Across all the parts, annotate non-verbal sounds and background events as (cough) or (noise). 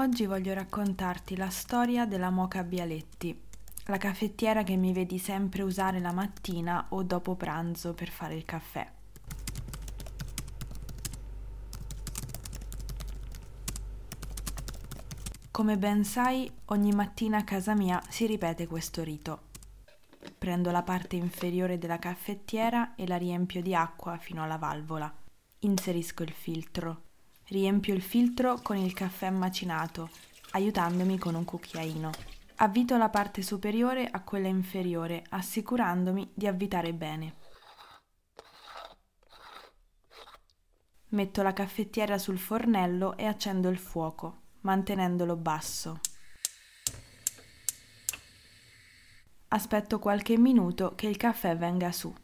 Oggi voglio raccontarti la storia della Moca Bialetti, la caffettiera che mi vedi sempre usare la mattina o dopo pranzo per fare il caffè. Come ben sai, ogni mattina a casa mia si ripete questo rito. Prendo la parte inferiore della caffettiera e la riempio di acqua fino alla valvola. Inserisco il filtro. Riempio il filtro con il caffè macinato, aiutandomi con un cucchiaino. Avvito la parte superiore a quella inferiore, assicurandomi di avvitare bene. Metto la caffettiera sul fornello e accendo il fuoco mantenendolo basso. Aspetto qualche minuto che il caffè venga su.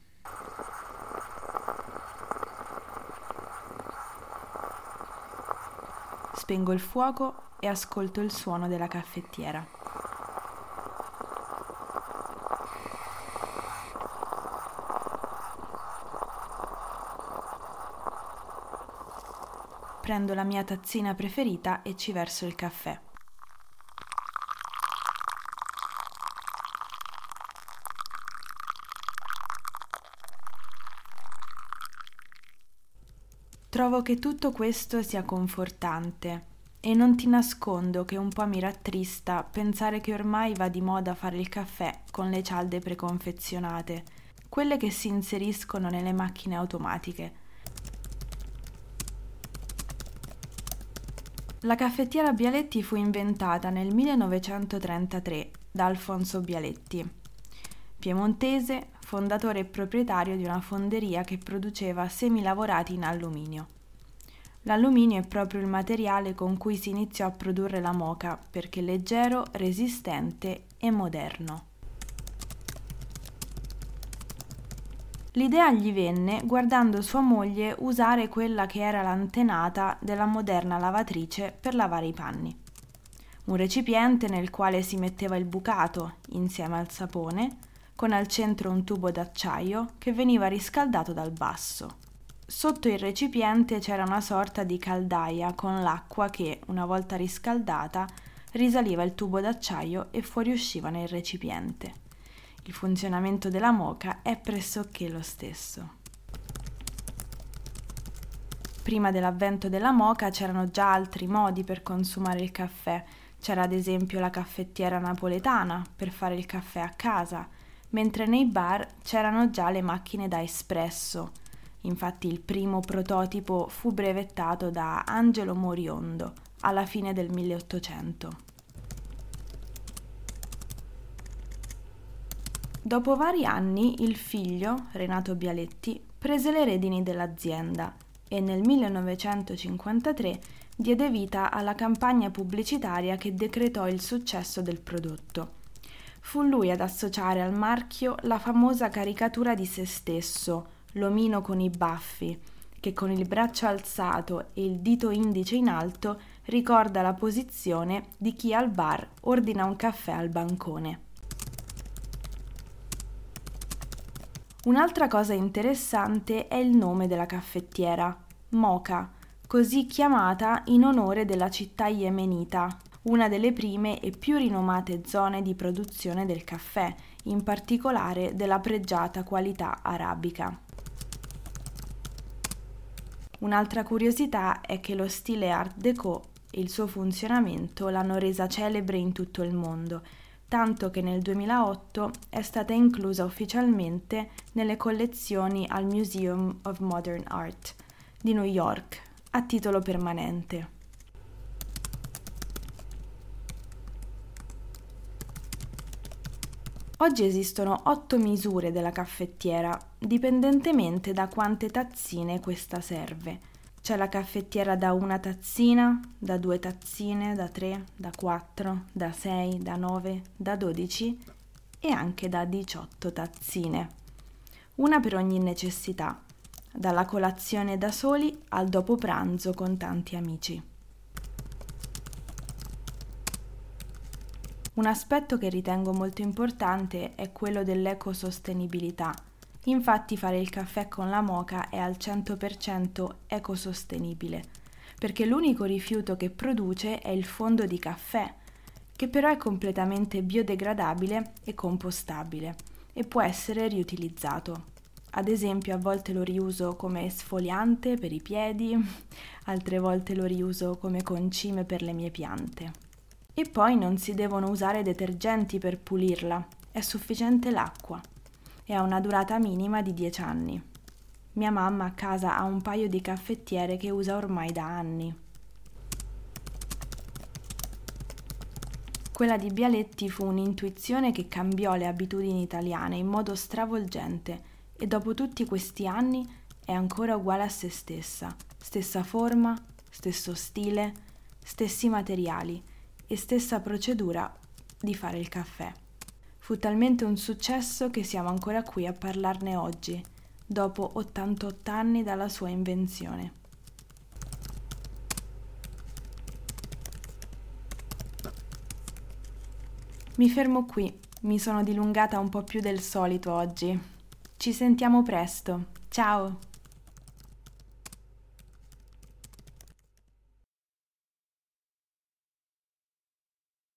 Spengo il fuoco e ascolto il suono della caffettiera. prendo la mia tazzina preferita e ci verso il caffè. Trovo che tutto questo sia confortante e non ti nascondo che un po' mi rattrista pensare che ormai va di moda fare il caffè con le cialde preconfezionate, quelle che si inseriscono nelle macchine automatiche. La caffettiera Bialetti fu inventata nel 1933 da Alfonso Bialetti, piemontese, fondatore e proprietario di una fonderia che produceva semi lavorati in alluminio. L'alluminio è proprio il materiale con cui si iniziò a produrre la moca perché leggero, resistente e moderno. L'idea gli venne guardando sua moglie usare quella che era l'antenata della moderna lavatrice per lavare i panni. Un recipiente nel quale si metteva il bucato insieme al sapone, con al centro un tubo d'acciaio che veniva riscaldato dal basso. Sotto il recipiente c'era una sorta di caldaia con l'acqua che, una volta riscaldata, risaliva il tubo d'acciaio e fuoriusciva nel recipiente il funzionamento della moca è pressoché lo stesso. Prima dell'avvento della moca c'erano già altri modi per consumare il caffè. C'era ad esempio la caffettiera napoletana per fare il caffè a casa, mentre nei bar c'erano già le macchine da espresso. Infatti il primo prototipo fu brevettato da Angelo Moriondo alla fine del 1800. Dopo vari anni il figlio, Renato Bialetti, prese le redini dell'azienda e nel 1953 diede vita alla campagna pubblicitaria che decretò il successo del prodotto. Fu lui ad associare al marchio la famosa caricatura di se stesso, l'omino con i baffi, che con il braccio alzato e il dito indice in alto ricorda la posizione di chi al bar ordina un caffè al bancone. Un'altra cosa interessante è il nome della caffettiera, Mocha, così chiamata in onore della città yemenita, una delle prime e più rinomate zone di produzione del caffè, in particolare della pregiata qualità arabica. Un'altra curiosità è che lo stile Art Deco e il suo funzionamento l'hanno resa celebre in tutto il mondo tanto che nel 2008 è stata inclusa ufficialmente nelle collezioni al Museum of Modern Art di New York a titolo permanente. Oggi esistono otto misure della caffettiera, dipendentemente da quante tazzine questa serve c'è la caffettiera da una tazzina, da due tazzine, da tre, da quattro, da sei, da nove, da dodici e anche da diciotto tazzine. Una per ogni necessità, dalla colazione da soli al dopo pranzo con tanti amici. Un aspetto che ritengo molto importante è quello dell'ecosostenibilità Infatti fare il caffè con la moca è al 100% ecosostenibile, perché l'unico rifiuto che produce è il fondo di caffè, che però è completamente biodegradabile e compostabile e può essere riutilizzato. Ad esempio a volte lo riuso come sfoliante per i piedi, (laughs) altre volte lo riuso come concime per le mie piante. E poi non si devono usare detergenti per pulirla, è sufficiente l'acqua e ha una durata minima di 10 anni. Mia mamma a casa ha un paio di caffettiere che usa ormai da anni. Quella di Bialetti fu un'intuizione che cambiò le abitudini italiane in modo stravolgente e dopo tutti questi anni è ancora uguale a se stessa, stessa forma, stesso stile, stessi materiali e stessa procedura di fare il caffè. Fu talmente un successo che siamo ancora qui a parlarne oggi, dopo 88 anni dalla sua invenzione. Mi fermo qui, mi sono dilungata un po' più del solito oggi. Ci sentiamo presto. Ciao!